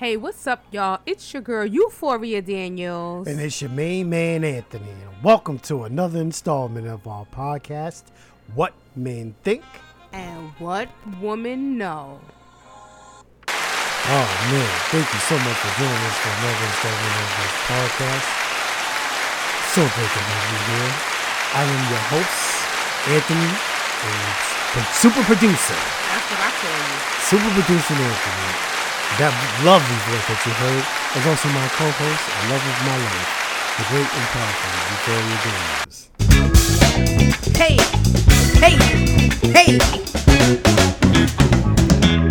Hey, what's up, y'all? It's your girl, Euphoria Daniels. And it's your main man, Anthony. And welcome to another installment of our podcast, What Men Think. And what women know. Oh, man. Thank you so much for joining us for another installment of this podcast. So great to have you here. I am your host, Anthony, and super producer. That's what I call you. Super producer Anthony. That lovely voice that you heard is also my co-host and love of my life, the great and powerful Euphoria Daniels. Hey, hey, hey.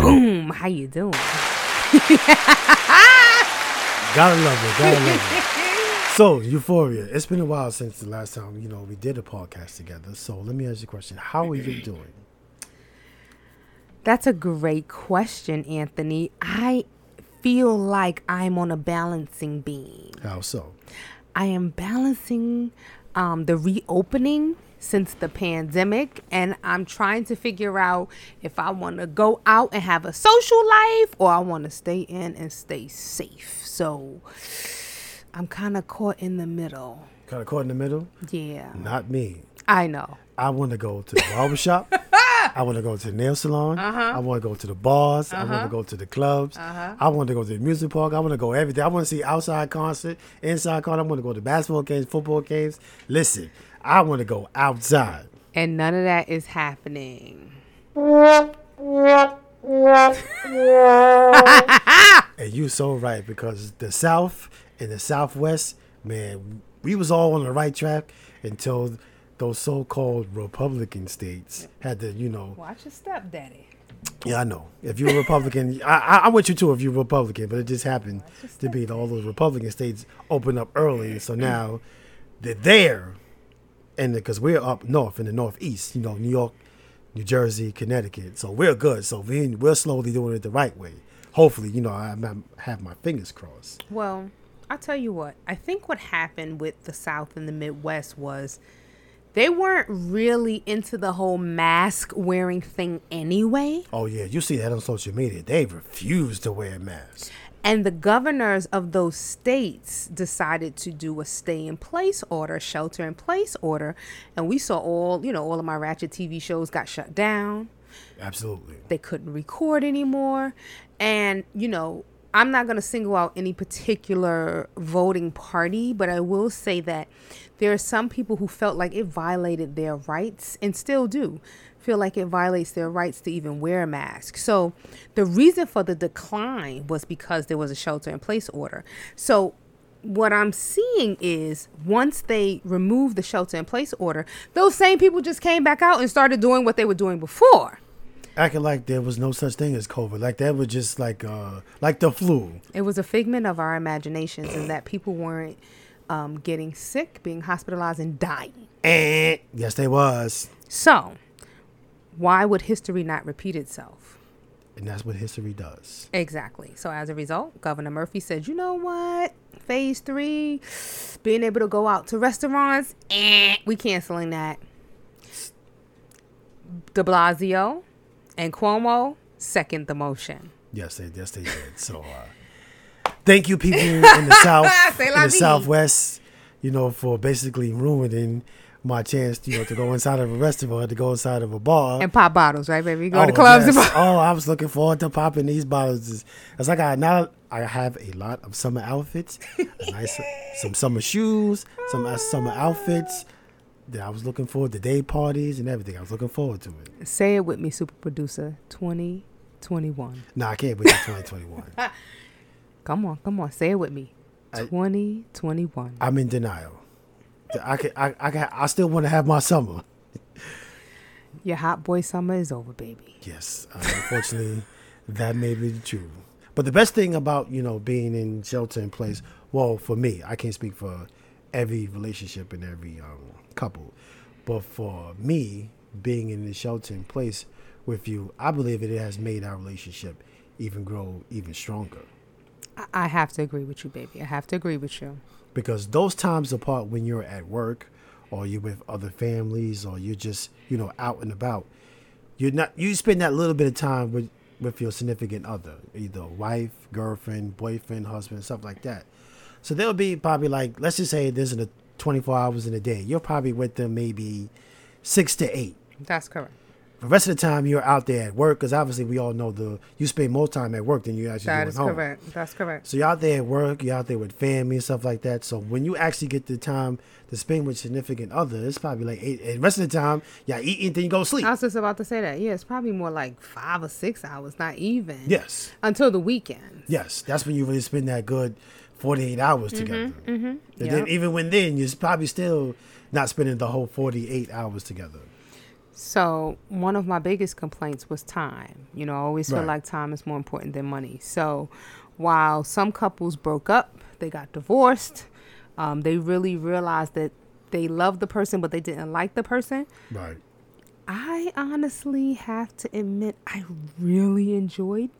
Boom. How you doing? Gotta love it, gotta love it. So, Euphoria, it's been a while since the last time, you know, we did a podcast together. So let me ask you a question. How are you doing? That's a great question, Anthony. I feel like I'm on a balancing beam. How so? I am balancing um, the reopening since the pandemic, and I'm trying to figure out if I want to go out and have a social life or I want to stay in and stay safe. So I'm kind of caught in the middle. Kind of caught in the middle? Yeah, Not me. I know. I want to go to the barbershop. I want to go to the nail salon. Uh-huh. I want to go to the bars. I want to go to the clubs. I want to go to the music park. I want to go everything. I want to see outside concert, inside concert. I want to go to basketball games, football games. Listen, I want to go outside. And none of that is happening. And you so right because the South and the Southwest, man, we was all on the right track until those so-called Republican states had to, you know, Watch your stepdaddy. yeah, I know. If you're a Republican, I, I, I'm with you too. If you're a Republican, but it just happened to be that all those Republican states opened up early, so now they're there, and because we're up north in the Northeast, you know, New York, New Jersey, Connecticut, so we're good. So we we're slowly doing it the right way. Hopefully, you know, I, I have my fingers crossed. Well, I'll tell you what. I think what happened with the South and the Midwest was they weren't really into the whole mask wearing thing anyway. Oh yeah, you see that on social media. They refuse to wear masks. And the governors of those states decided to do a stay in place order, shelter in place order. And we saw all, you know, all of my Ratchet TV shows got shut down. Absolutely. they couldn't record anymore and you know i'm not going to single out any particular voting party but i will say that there are some people who felt like it violated their rights and still do feel like it violates their rights to even wear a mask so the reason for the decline was because there was a shelter in place order so what I'm seeing is once they removed the shelter in place order, those same people just came back out and started doing what they were doing before. Acting like there was no such thing as COVID, like that was just like uh like the flu. It was a figment of our imaginations, and that people weren't um, getting sick, being hospitalized, and dying. And yes, they was. So, why would history not repeat itself? And that's what history does. Exactly. So, as a result, Governor Murphy said, you know what? Phase three, being able to go out to restaurants, eh, we canceling that. De Blasio and Cuomo second the motion. Yes, they yes they did. So uh thank you people in the south in the southwest, you know, for basically ruining my chance, you know, to go inside of a restaurant, to go inside of a bar. And pop bottles, right, baby? Go Oh, to clubs and yes. pop- Oh, I was looking forward to popping these bottles. It's like I now I have a lot of summer outfits, a nice some summer shoes, some uh, summer outfits. That I was looking forward to day parties and everything. I was looking forward to it. Say it with me, super producer 2021. No, I can't wait till 2021. Come on, come on, say it with me. 2021. I'm in denial. I can, I, I, can, I still want to have my summer. Your hot boy summer is over, baby. Yes, uh, unfortunately, that may be true. But the best thing about you know being in shelter in place, well, for me, I can't speak for every relationship and every um, couple, but for me, being in the shelter in place with you, I believe it has made our relationship even grow even stronger. I, have to agree with you, baby. I have to agree with you. because those times apart when you're at work or you're with other families or you're just you know out and about you're not you spend that little bit of time with with your significant other, either wife, girlfriend, boyfriend, husband, stuff like that. So there'll be probably like let's just say there's a 24 hours in a day. You're probably with them maybe six to eight. That's correct. The rest of the time you're out there at work because obviously we all know the you spend more time at work than you actually That do at home. That is correct. That's correct. So you're out there at work, you're out there with family and stuff like that. So when you actually get the time to spend with significant other, it's probably like eight. And the rest of the time, y'all eat then you go to sleep. I was just about to say that. Yeah, it's probably more like five or six hours, not even. Yes, Until the weekend. yes, that's when you really spend that good 48 hours together. And then Mm-hmm, Yep. even when then, you're probably still not spending the whole 48 hours together. So one of my biggest complaints was time. You know, I always feel like time is more important than money. So while some couples broke up, they got divorced, um, they really realized that they loved the person, but they didn't like the person. Right. I honestly have to admit, I really enjoyed.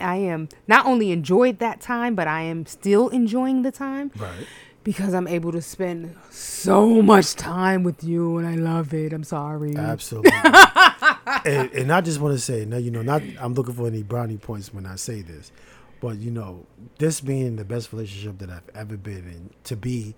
I am not only enjoyed that time, but I am still enjoying the time Right. Because I'm able to spend so much time with you, and I love it. I'm sorry. Absolutely. and, and I just want to say, no, you know, not I'm looking for any brownie points when I say this, but you know, this being the best relationship that I've ever been in, to be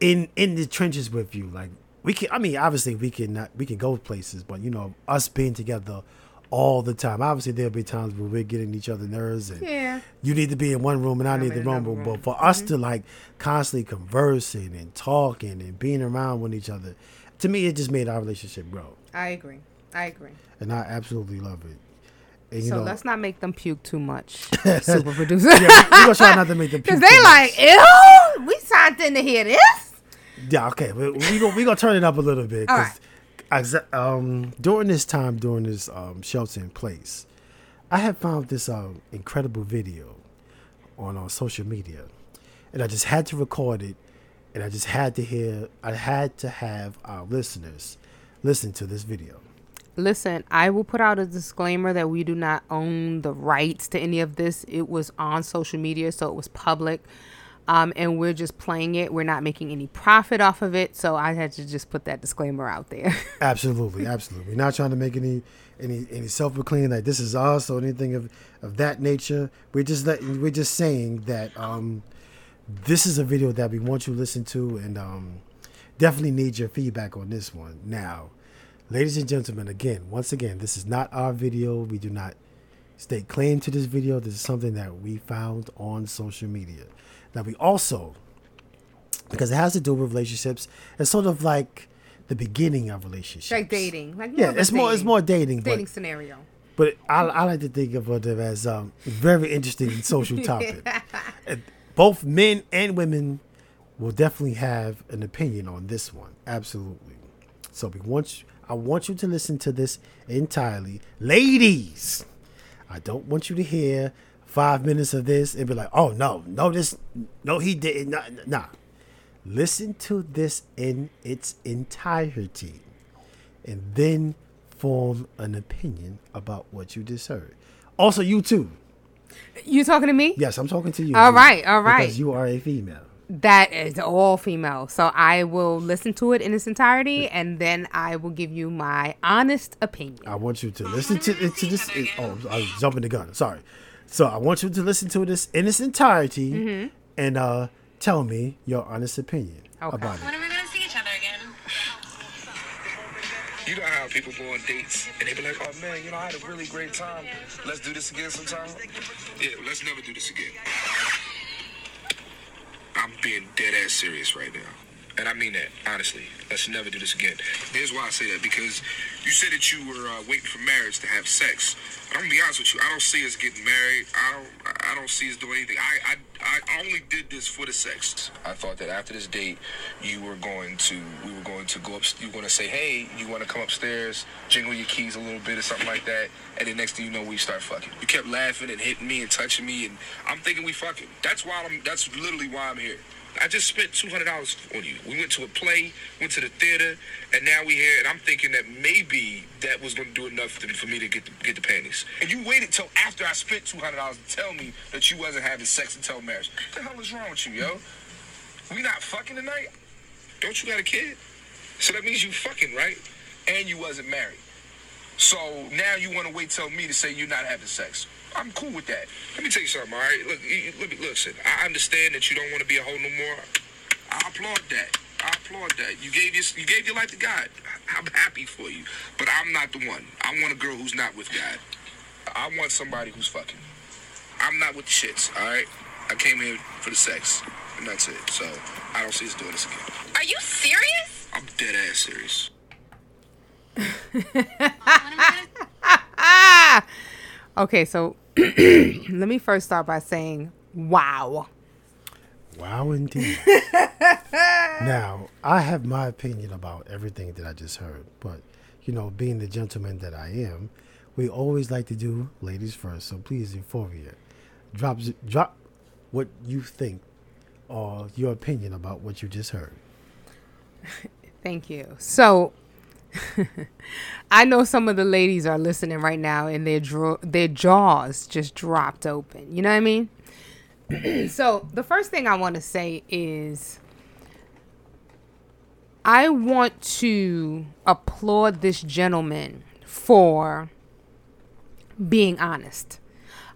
in in the trenches with you, like we can. I mean, obviously we can not we can go places, but you know, us being together all the time. Obviously, there'll be times where we're getting each other nerves, and Yeah. you need to be in one room and I I'm need the another room. room. But for us mm-hmm. to like constantly conversing and talking and being around with each other, to me, it just made our relationship grow, I agree. I agree. and I absolutely love it. And you so know, let's not make them puke too much, super producer. yeah, we're gonna try not to make them puke. Because they like, much. ew, we signed in to hear this. yeah, okay, we, we gonna we gonna turn it up a little bit. All 'cause exa- um, during this time, during this um, shelter in place, I have found this um, incredible video on uh, social media, and I just had to record it, and I just had to hear, I had to have our listeners listen to this video. Listen, I will put out a disclaimer that we do not own the rights to any of this. It was on social media, so it was public. Um, and we're just playing it. We're not making any profit off of it. So I had to just put that disclaimer out there. Absolutely, absolutely. We're not trying to make any any any self proclaim like this is us or anything of of that nature. We're just letting we're just saying that um this is a video that we want you to listen to and um definitely need your feedback on this one. Now, ladies and gentlemen, again, once again, this is not our video. We do not stake claim to this video. This is something that we found on social media. Now we also because it has to do with relationships, it's sort of like the beginning of relationships. like dating. Like Yeah, it's more it's more dating, but dating scenario. but I, I like to think of it as um, a very interesting social topic. Both men and women will definitely have an opinion on this one. Absolutely. So we want you, I want you to listen to this entirely, ladies. I don't want you to hear five minutes of this and be like, "Oh no, no, this, no, he didn't." Nah, nah. Listen to this in its entirety and then form an opinion about what you just heard. Also, you too. You talking to me? Yes, I'm talking to you. All right, all right. Because you are a female. That is all female. So I will listen to it in its entirety and then I will give you my honest opinion. I want you to listen to, to this. Oh, I was jumping the gun. Sorry. So I want you to listen to this in its entirety and uh, tell me your honest opinion Okay. about it. When are we gonna see each other again? You know how people go on dates and they be like, oh man, you know, I had a really great time. Let's do this again sometime. Yeah, let's never do this again. I'm being dead ass serious right now. And I mean that, honestly. Let's never do this again. Here's why I say that because you said that you were uh, waiting for marriage to have sex. I'm gonna be honest with you. I don't see us getting married. I don't. I don't see us doing anything. I, I, I only did this for the sex. I thought that after this date, you were going to. We were going to go up. You were going to say, "Hey, you want to come upstairs, jingle your keys a little bit or something like that." And then next thing you know, we start fucking. You kept laughing and hitting me and touching me, and I'm thinking we fucking. That's why I'm. That's literally why I'm here. I just spent two hundred dollars on you. We went to a play, went to the theater, and now we here. And I'm thinking that maybe that was going to do enough to, for me to get the, get the panties. And you waited till after I spent two hundred dollars to tell me that you wasn't having sex until marriage. What the hell is wrong with you, yo? We not fucking tonight? Don't you got a kid? So that means you fucking right, and you wasn't married. So now you want to wait till me to say you're not having sex. I'm cool with that. Let me tell you something, all right? Look, you- let me listen. I understand that you don't want to be a hoe no more. I applaud that. I applaud that. You gave your you gave your life to God. I'm happy for you, but I'm not the one. I want a girl who's not with God. I want somebody who's fucking. I'm not with the shits. All right. I came here for the sex, and that's it. So I don't see us doing this again. Are you serious? I'm dead ass serious. Okay, so let me first start by saying, wow. Wow, indeed. now, I have my opinion about everything that I just heard, but you know, being the gentleman that I am, we always like to do ladies first. So please, Euphoria, drop drop what you think or your opinion about what you just heard. Thank you. So, I know some of the ladies are listening right now, and their dro- their jaws just dropped open. You know what I mean? so, the first thing I want to say is, I want to applaud this gentleman for being honest.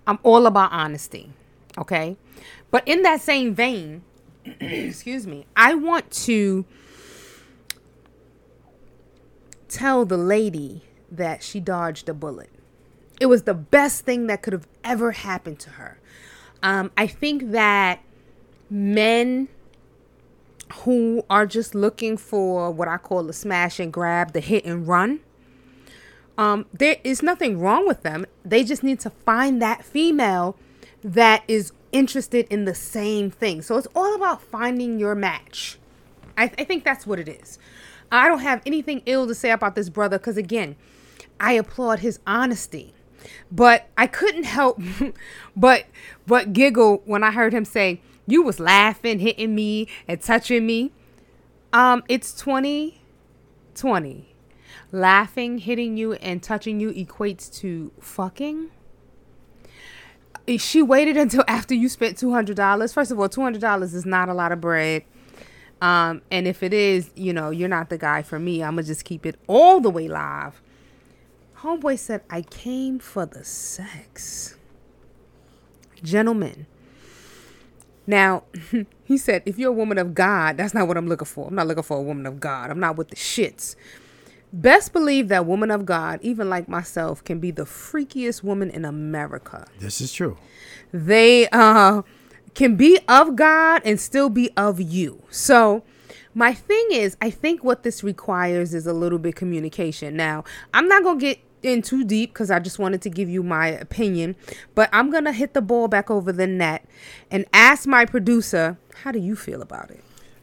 I'm all about honesty. Okay, but in that same vein, excuse me, I want to tell the lady that she dodged a bullet. It was the best thing that could have ever happened to her. Um, I think that men who are just looking for what I call the smash and grab, the hit and run, um, there is nothing wrong with them. They just need to find that female that is interested in the same thing. So it's all about finding your match. I, I think that's what it is. I don't have anything ill to say about this brother because, again, I applaud his honesty. But I couldn't help but but giggle when I heard him say, "You was laughing, hitting me, and touching me." Um, it's 2020. Laughing, hitting you, and touching you equates to fucking. She waited until after you spent two hundred dollars. First of all, two hundred dollars is not a lot of bread. Um, and if it is, you know, you're not the guy for me. I'm gonna just keep it all the way live. Homeboy said, I came for the sex. Gentlemen. Now, he said, if you're a woman of God, that's not what I'm looking for. I'm not looking for a woman of God. I'm not with the shits. Best believe that woman of God, even like myself, can be the freakiest woman in America This is true. they uh can be of God and still be of you. So my thing is, I think what this requires is a little bit communication. Now, I'm not gonna get in too deep because I just wanted to give you my opinion, but I'm gonna hit the ball back over the net and ask my producer, how do you feel about it?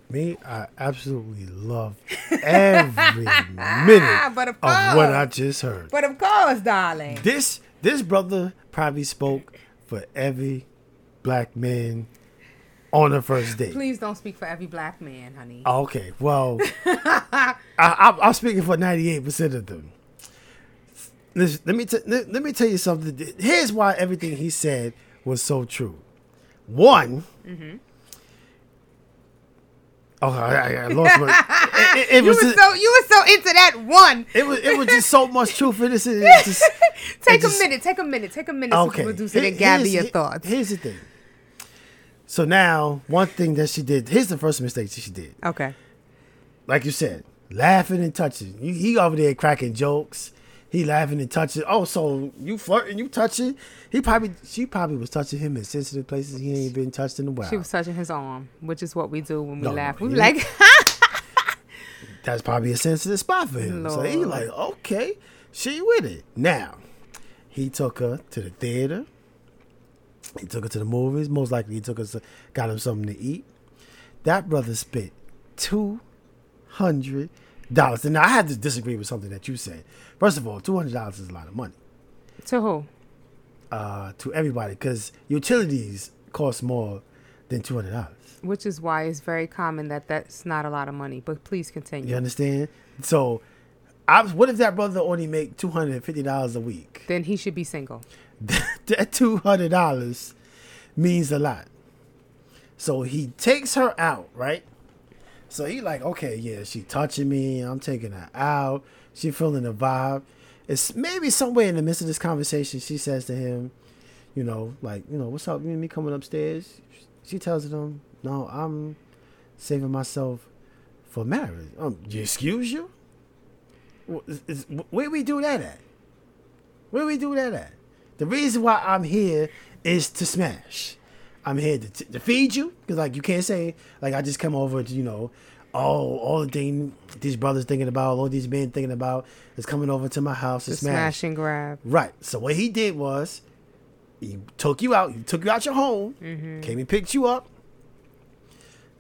Me, I absolutely love every minute of of what I just heard. But of course, darling. This this brother probably spoke for every black men on the first date. Please don't speak for every black man, honey. Okay, well, I, I, I'm speaking for 98 percent of them. Listen, let me t- let, let me tell you something. Here's why everything he said was so true. One. Mm-hmm. Oh, I, I- lost my. It, it- it you was so you were so into that one. it was it was just so much truth in this. It just, Take it just- a minute. Take a minute. Take a minute, Okay. okay. producer, Here- and gather here's- your thoughts. Here's the thing. So now, one thing that she did. Here's the first mistake that she did. Okay. like you said, laughing and touching. You, he over there cracking jokes. He laughing and touching. Oh, so you flirting, you touching. He probably, she probably was touching him in sensitive places he ain't been touched in a while. She was touching his arm, which is what we do when we No, laugh. we he- like, That's probably a sensitive spot for him. So he like, okay, she with it. Now, he took her to the theater. He took her to the movies. Most likely, he took us, to, got him something to eat. That brother spent two hundred dollars. And now I had to disagree with something that you said. First of all, two hundred dollars is a lot of money to who? uh, to everybody because utilities cost more than two hundred dollars. Which is why it's very common that that's not a lot of money. But please continue. You understand? So, I what if that brother only make two hundred and fifty dollars a week? Then he should be single. that two hundred dollars means a lot. So he takes her out, right? So he like, okay, yeah, she touching me. I'm taking her out. She feeling the vibe. it's maybe somewhere in the midst of this conversation, she says to him, you know, like, you know, what's up? You and me coming upstairs? She tells him, no, I'm saving myself for marriage. Um, excuse you? Wh- is- is- Where we do that at? Where we do that at? The reason why I'm here is to smash. I'm here to, to feed you because like you can't say like I just come over to you know, oh all the thing these brothers thinking about, all these men thinking about is coming over to my house to smash. smash and grab. Right. So what he did was he took you out. He took you out your home. Mm-hmm. Came and picked you up.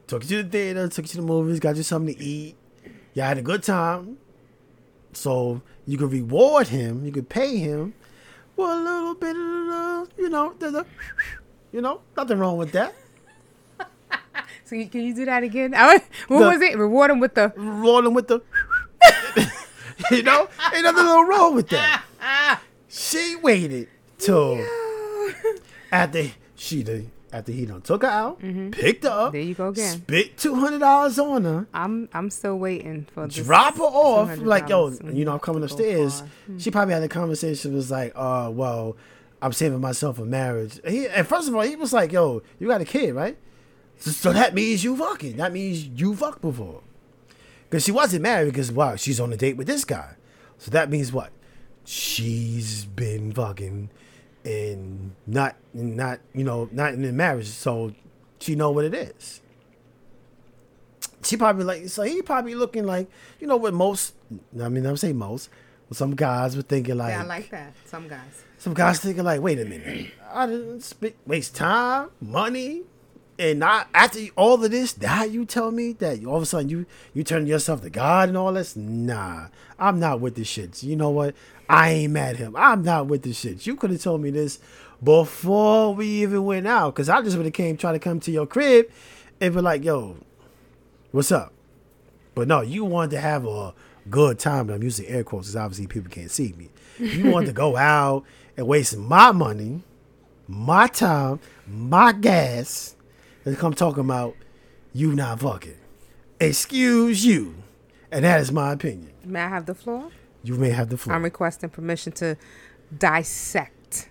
Took you to the theater. Took you to the movies. Got you something to eat. Y'all had a good time. So you could reward him. You could pay him for a little bit of you know, the, the you know, nothing wrong with that. So you, can you do that again? I, what The- was it? Reward him with the. Reward him with the, you know, ain't nothing wrong with that. She waited till after she done, after he done took her out, picked her up. Mm-hmm. There you go again. Spit two hundred dollars on her, I'm I'm still waiting for this drop her off. Like yo, you know, I'm coming upstairs. far. She probably had a conversation. Was like, uh, well, I'm saving myself for marriage. And, he, and first of all, he was like, yo, you got a kid, right? So, so that means you fucking. That means you fucked before. Because she wasn't married because wow, she's on a date with this guy. So that means what? She's been fucking and not not you know not in a marriage, so she know what it is. She probably like so he probably looking like you know what most I mean I'm saying most but some guys were thinking like, Yeah, I like that. Some guys. some guys thinking like wait a minute I didn't waste time money and not after all of this now you tell me that all of a sudden you you turn yourself to God and all this nah I'm not with this shit you know what I ain't mad at him I'm not with this shit you could have told me this before we even went out because I just would have came trying to come to your crib and be like yo what's up but no, you wanted to have a good time. I'm using air quotes because obviously people can't see me. You wanted to go out and waste my money, my time, my gas, and come talking about you not fucking. Excuse you. And that is my opinion. May I have the floor? You may have the floor. I'm requesting permission to dissect.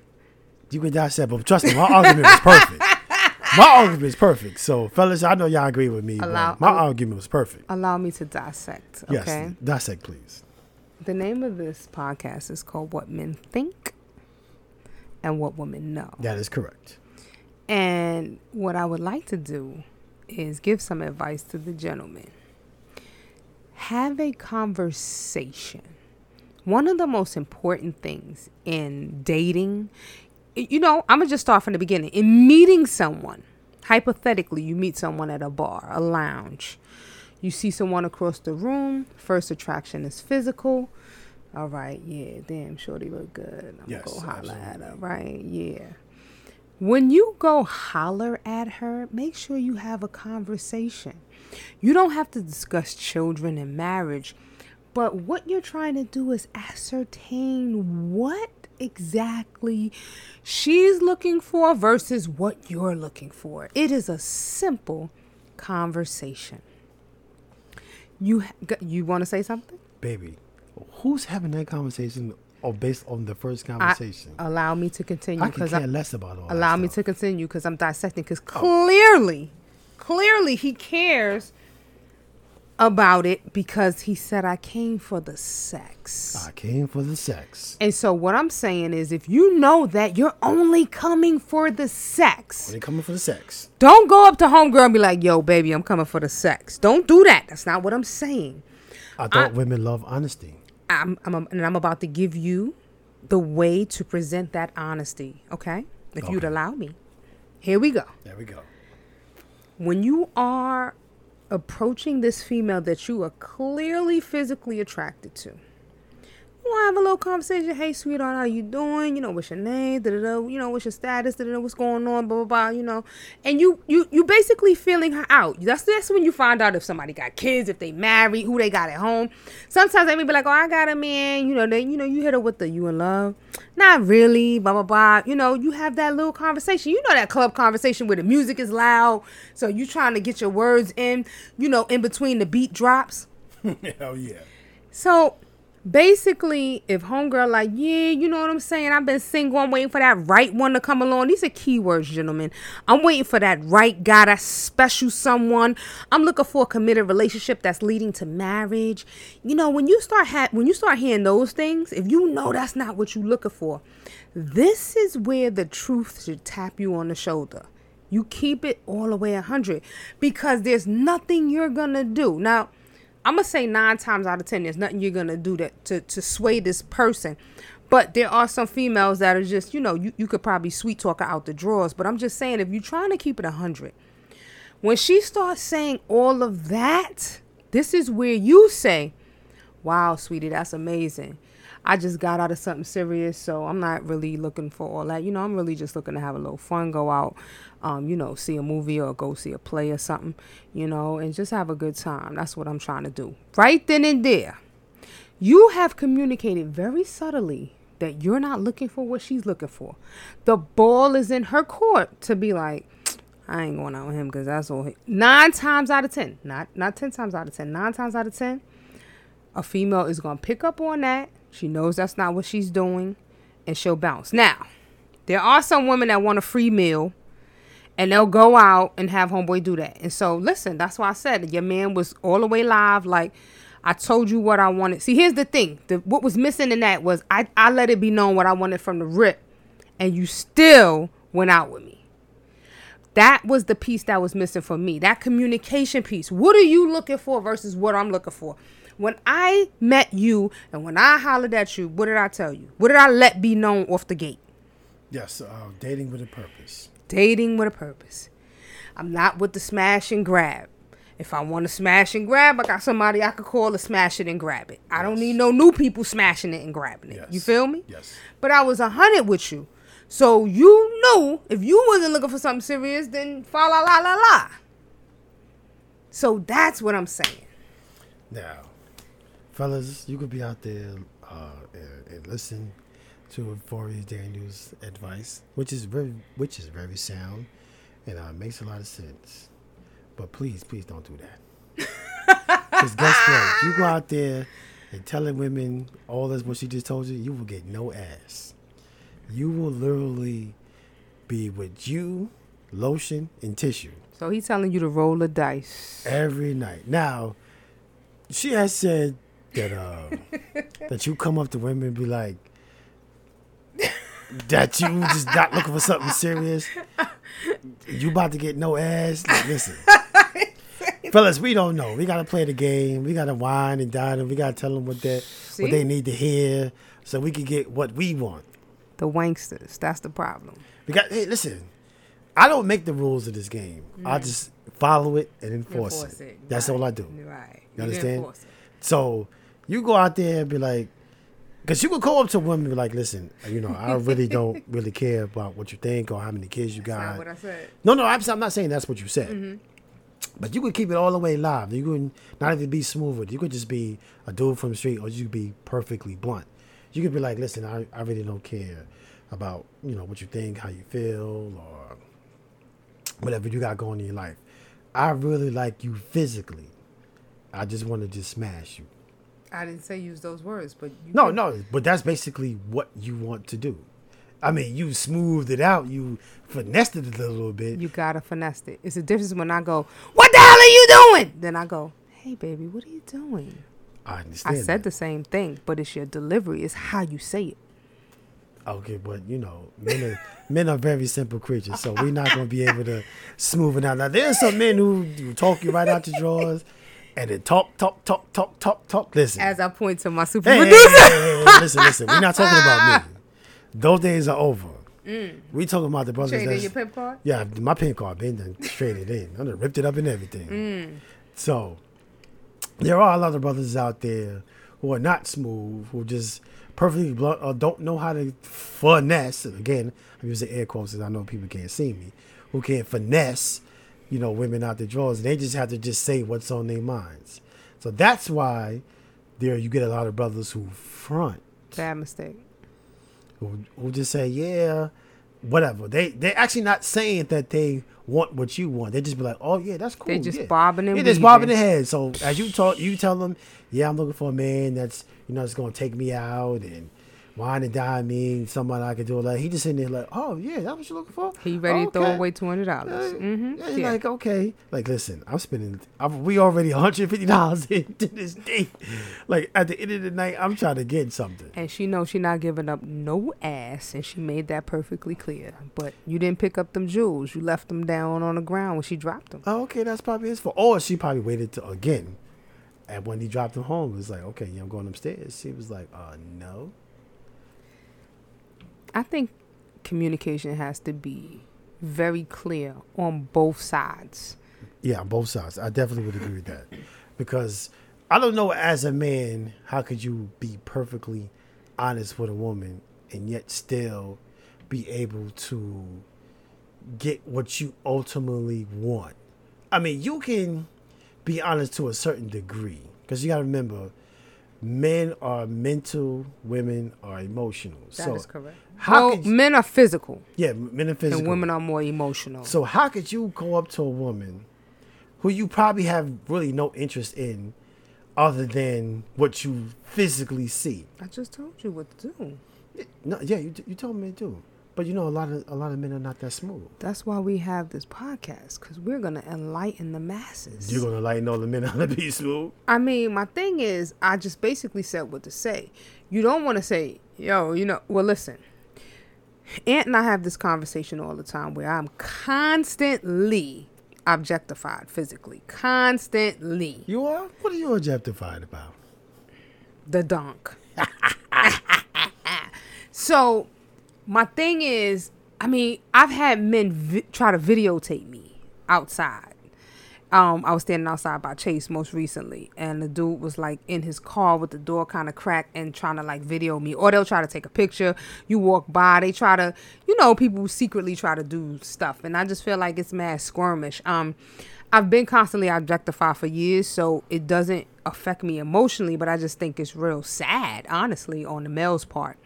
you can dissect, but trust me, my argument was perfect. My argument is perfect. So, fellas, I know y'all agree with me. but Allow- my argument was perfect. Allow me to dissect. Yes, Okay. dissect, please. The name of this podcast is called What Men Think and What Women Know. That is correct. And what I would like to do is give some advice to the gentleman. Have a conversation. One of the most important things in dating, you know, I'm going to just start from the beginning. In meeting someone, hypothetically, you meet someone at a bar, a lounge. You see someone across the room. First attraction is physical. All right, yeah, damn, shorty look good. I'm Yes, gonna go holler at her, right? Yeah. When you go holler at her, make sure you have a conversation. You don't have to discuss children and marriage, but what you're trying to do is ascertain what exactly she's looking for versus what you're looking for. It is a simple conversation. You you want to say something? baby, who's having that conversation or based on the first I- conversation? allow me to continue I, can because care less about all allow me to continue because I'm dissecting because oh. clearly, clearly he cares about it because he said I came for the sex. I came for the sex. And so what I'm saying is if you know that you're only coming for the sex, they coming for the sex, don't go up to homegirl and be like, "Yo, baby, I'm coming for the sex." Don't do that. That's not what I'm saying. I thought women love honesty. I'm, I'm and I'm about to give you the way to present that honesty, okay? If you'd allow me. Here we go. There we go. When you are approaching this female that you are clearly physically attracted to, to have a little conversation. Hey, sweetheart, how you doing? You know, what's your name? Da, da, da, you know, what's your status? Da, da, da, what's going on? Blah, blah, blah, you know. And you, you, you basically feeling her out. That's, that's when you find out if somebody got kids, if they married, who they got at home. Sometimes they may be like, oh, I got a man. You know, they, you know, you hit her with the you in love. Not really, blah, blah, blah. You know, you have that little conversation. You know that club conversation where the music is loud. So you trying to get your words in, you know, in between the beat drops. Hell yeah. So basically, if homegirl like, yeah, you know what I'm saying? I've been single. I'm waiting for that right one to come along. These are keywords, gentlemen. I'm waiting for that right guy, that special someone. I'm looking for a committed relationship that's leading to marriage. You know, when you start ha- when you start hearing those things, if you know that's not what you're looking for, this is where the truth should tap you on the shoulder. You keep it all the way 100 because there's nothing you're to do. Now, I'm gonna say nine times out of ten, there's nothing you're gonna do that to, to sway this person. But there are some females that are just, you know, you, you could probably sweet talk her out the drawers. But I'm just saying, if you're trying to keep it a 100, when she starts saying all of that, this is where you say, wow, sweetie, that's amazing. I just got out of something serious, so I'm not really looking for all that. You know, I'm really just looking to have a little fun, go out, um, you know, see a movie or go see a play or something, you know, and just have a good time. That's what I'm trying to do. Right then and there, you have communicated very subtly that you're not looking for what she's looking for. The ball is in her court to be like, I ain't going out with him because that's all. He-. Nine times out of ten, not not ten times out of ten, nine times out of ten, a female is gonna pick up on that. She knows that's not what she's doing, and she'll bounce. Now, there are some women that want a free meal and they'll go out and have homeboy do that. And so listen, that's why I said your man was all the way live. Like I told you what I wanted. See, here's the thing: the, what was missing in that was I I let it be known what I wanted from the rip, and you still went out with me. That was the piece that was missing for me. That communication piece. What are you looking for versus what I'm looking for? When I met you and when I hollered at you, what did I tell you? What did I let be known off the gate? Yes, uh, dating with a purpose dating with a purpose. I'm not with the smash and grab. If I want to smash and grab, I got somebody I could call to smash it and grab it. I don't need no new people smashing it and grabbing it. Yes. You feel me? Yes. But I was a hundred with you. So you knew if you wasn't looking for something serious, then fa la la la la. So that's what I'm saying. Now, fellas, you could be out there uh, and, and listen to Forrest Daniels' advice, which is very, which is very sound, and uh, makes a lot of sense. But please, please don't do that. Because guess what? You go out there and telling women all this what she just told you, you will get no ass. You will literally be with you, lotion, and tissue. So he's telling you to roll the dice every night. Now, she has said that uh, that you come up to women and be like, that you just not looking for something serious. You about to get no ass. Like, listen, fellas, we don't know. We gotta play the game. We gotta wine and dine them. We gotta tell them what they what they need to hear, so we can get what we want. The wanksters. That's the problem. We got. Hey, listen. I don't make the rules of this game. Mm. I just follow it and enforce, enforce it. it. That's right. all I do. Right. You, you understand? So you go out there and be like, because you could go up to a woman and be like, listen, you know, I really don't really care about what you think or how many kids you got. That's what I said. No, no, I'm, I'm not saying that's what you said. Mm-hmm. But you could keep it all the way live. You could not even be smooth with it. You could just be a dude from the street or you could be perfectly blunt. You could be like, listen, I, I really don't care about, you know, what you think, how you feel, or whatever you got going in your life. I really like you physically. I just want to just smash you. I didn't say use those words, but no, could. no, but that's basically what you want to do. I mean, you smoothed it out, you finessed it a little bit. You gotta finesse it. It's a difference when I go, "What the hell are you doing?" Then I go, "Hey, baby, what are you doing?" I understand. I said that. the same thing, but it's your delivery. It's how you say it. Okay, but you know, men are men are very simple creatures, so we're not gonna be able to smooth it out. Now, there's some men who, who talk you right out your drawers and then talk, talk, talk, talk, talk, talk. Listen. As I point to my super hey, producer. Hey, hey, hey, listen, listen. We're not talking about me. Those days are over. Mm. We talking about the brothers. Traded your pimp card? Yeah, my pimp card been done traded in. I done ripped it up and everything. Mm. So there are a lot of brothers out there who are not smooth, who just perfectly blunt or don't know how to finesse. Again, I'm using air quotes because I know people can't see me. Who can't finesse you know, women out the drawers. They just have to just say what's on their minds. So that's why there you get a lot of brothers who front. Bad mistake. Who, who just say, yeah, whatever. They they're actually not saying that they want what you want. They just be like, "Oh yeah, that's cool." They just yeah. bobbing and yeah, just bobbing their head. So as you talk, you tell them, "Yeah, I'm looking for a man that's you know that's gonna take me out and wine and dine me, someone I could do it." Like he just sitting there like, "Oh yeah, that's what you're looking for." He ready to throw away two hundred dollars. Mm-hmm. yeah, like okay, like listen, I'm spending. I'm, we already 150 dollars into this date. Like at the end of the night, I'm trying to get something. And she knows she not giving up no ass, and she made that perfectly clear. But you didn't pick up them jewels; you left them down on the ground when she dropped them. Oh, okay, that's probably his fault. Or she probably waited to again. And when he dropped him home, it was like, okay, yeah, I'm going upstairs. She was like, uh, no. I think communication has to be very clear on both sides. Yeah, on both sides. I definitely would agree with that. Because I don't know, as a man, how could you be perfectly honest with a woman and yet still be able to get what you ultimately want? I mean, you can be honest to a certain degree. Because you got to remember, men are mental, women are emotional. That is so correct. how well, you- men are physical, Yeah, men are physical. and women are more emotional. So how could you go up to a woman who you probably have really no interest in other than what you physically see? I just told you what to do. No, yeah, you, you told me to do. But you know a lot of a lot of men are not that smooth. That's why we have this podcast because we're gonna enlighten the masses. You're gonna lighten all the men on to be smooth. I mean, my thing is, I just basically said what to say. You don't want to say, yo, you know, well, listen. Aunt and I have this conversation all the time where I'm constantly objectified physically. Constantly. You are? What are you objectified about? The donk. so, my thing is, I mean, I've had men vi- try to videotape me outside. Um, I was standing outside by Chase most recently, and the dude was like in his car with the door kind of cracked and trying to like video me, or they'll try to take a picture. You walk by, they try to, you know, people secretly try to do stuff, and I just feel like it's mad squirmish. Um, I've been constantly objectified for years, so it doesn't affect me emotionally, but I just think it's real sad, honestly, on the male's part.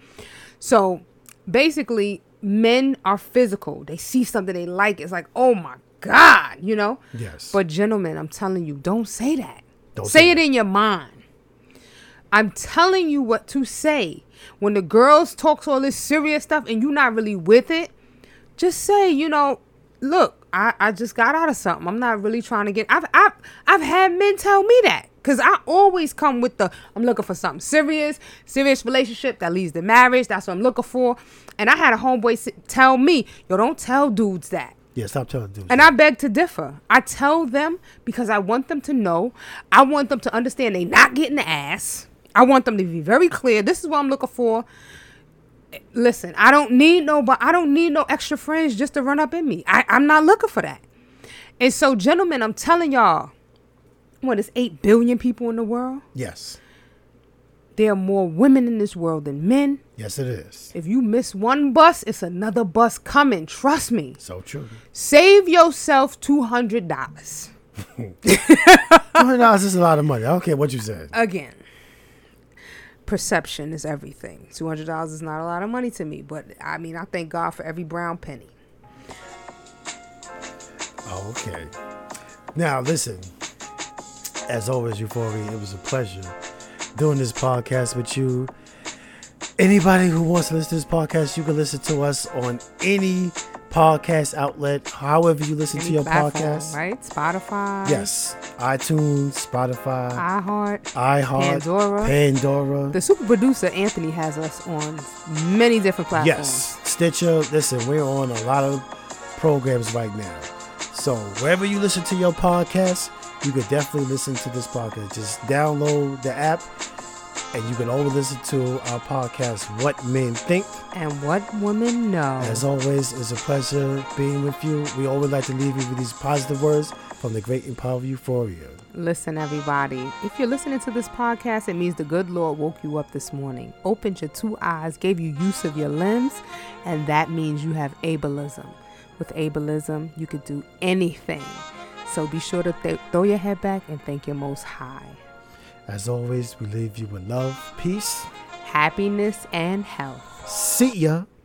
So basically, men are physical. They see something they like. It's like, oh my God, you know? Yes. But gentlemen, I'm telling you, don't say that. Don't say, say it in your mind. I'm telling you what to say. When the girls talks all this serious stuff and you're not really with it, just say, you know, look, I, I just got out of something. I'm not really trying to get I've I've I've had men tell me that. Cause I always come with the I'm looking for something serious, serious relationship that leads to marriage. That's what I'm looking for. And I had a homeboy s- tell me, yo, don't tell dudes that. Yeah, stop telling dudes. And I beg to differ. I tell them because I want them to know. I want them to understand they not getting the ass. I want them to be very clear. This is what I'm looking for. Listen, I don't need no, but I don't need no extra friends just to run up in me. I, I'm not looking for that. And so, gentlemen, I'm telling y'all, what is eight billion people in the world? yes. There are more women in this world than men. Yes, it is. If you miss one bus, it's another bus coming. Trust me. So true. Save yourself two hundred dollars. $200 is a lot of money. I don't care what you said. again, perception is everything. Two hundred dollars is not a lot of money to me, but I mean, I thank God for every brown penny. Oh, okay. Now, listen. As always, Euphoria, it was a pleasure doing this podcast with you. Anybody who wants to listen to this podcast, you can listen to us on any podcast outlet, however you listen to your platform, podcast. right? Spotify, Yes, iTunes, Spotify, iHeart, iHeart, Pandora. Pandora. The super producer Anthony has us on many different platforms. Yes, Stitcher. Listen, we're on a lot of programs right now. So wherever you listen to your podcast, you could definitely listen to this podcast. Just download the app, and you can always listen to our podcast, What Men Think. And what women know. As always, it's a pleasure being with you. We always like to leave you with these positive words from the great and powerful Euphoria. Listen, everybody. If you're listening to this podcast, it means the good Lord woke you up this morning, opened your two eyes, gave you use of your limbs, and that means you have ableism. With ableism, you could do anything. So be sure to th- throw your head back and thank your Most High. As always, we leave you with love, peace. Happiness and health. See ya.